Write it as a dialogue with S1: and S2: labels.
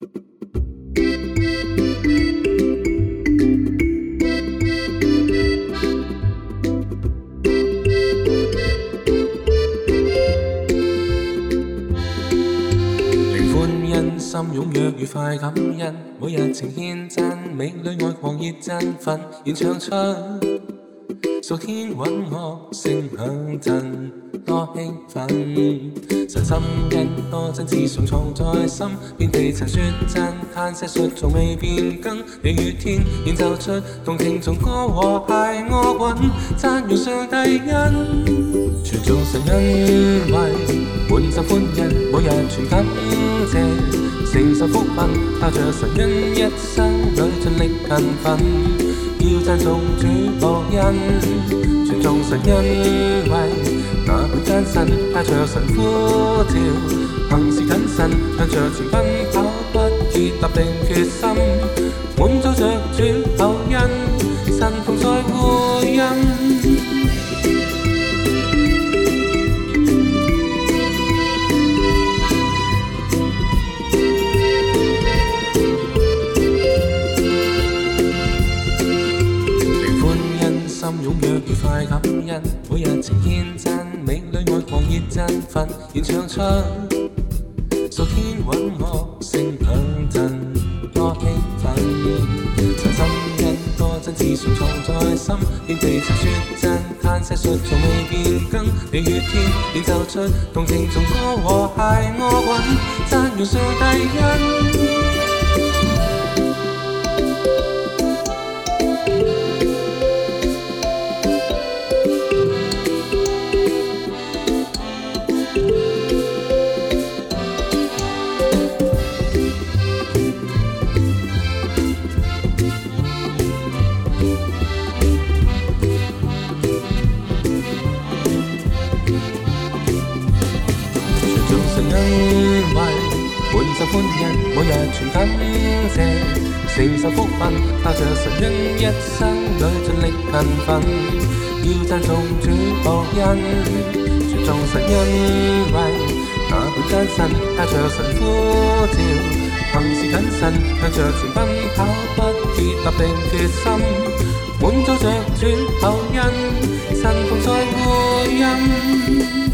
S1: 令欢欣心踊跃，愉快感恩，每日情献真，美女爱狂热振奋，演唱出。昨天允我声响震，多兴奋。神心听多真，挚常藏在心。遍地曾说真，叹世说从未变更。地与天演奏出动听颂歌和派乐韵，赞扬上帝恩。全众神恩惠，满心欢欣，每日全感谢，承受福份。靠着神恩一生里尽力勤奋。要讚頌主博恩，傳頌神恩惠，那配真神帶着神呼召，行事謹慎，向着前奔跑，不竭立定決心，滿載着主厚恩。太感恩，每日情见真，美女爱狂热振奋，演唱出。数天稳我声响震，多兴奋，诚心因多真，自信藏在心，愿地唱说真，叹世说从未变更，你与天演奏出同情从歌和谐乐韵，赞愿上第一。盡去為，滿受歡欣，每日全感謝，承受福分，帶着神恩一生裏盡力勤奮，要讚頌主博恩，傳頌神恩惠，哪管艱辛，帶着神呼召，行事謹慎，向着前奔跑，不必立定決心，滿載着主厚恩，神同在護蔭。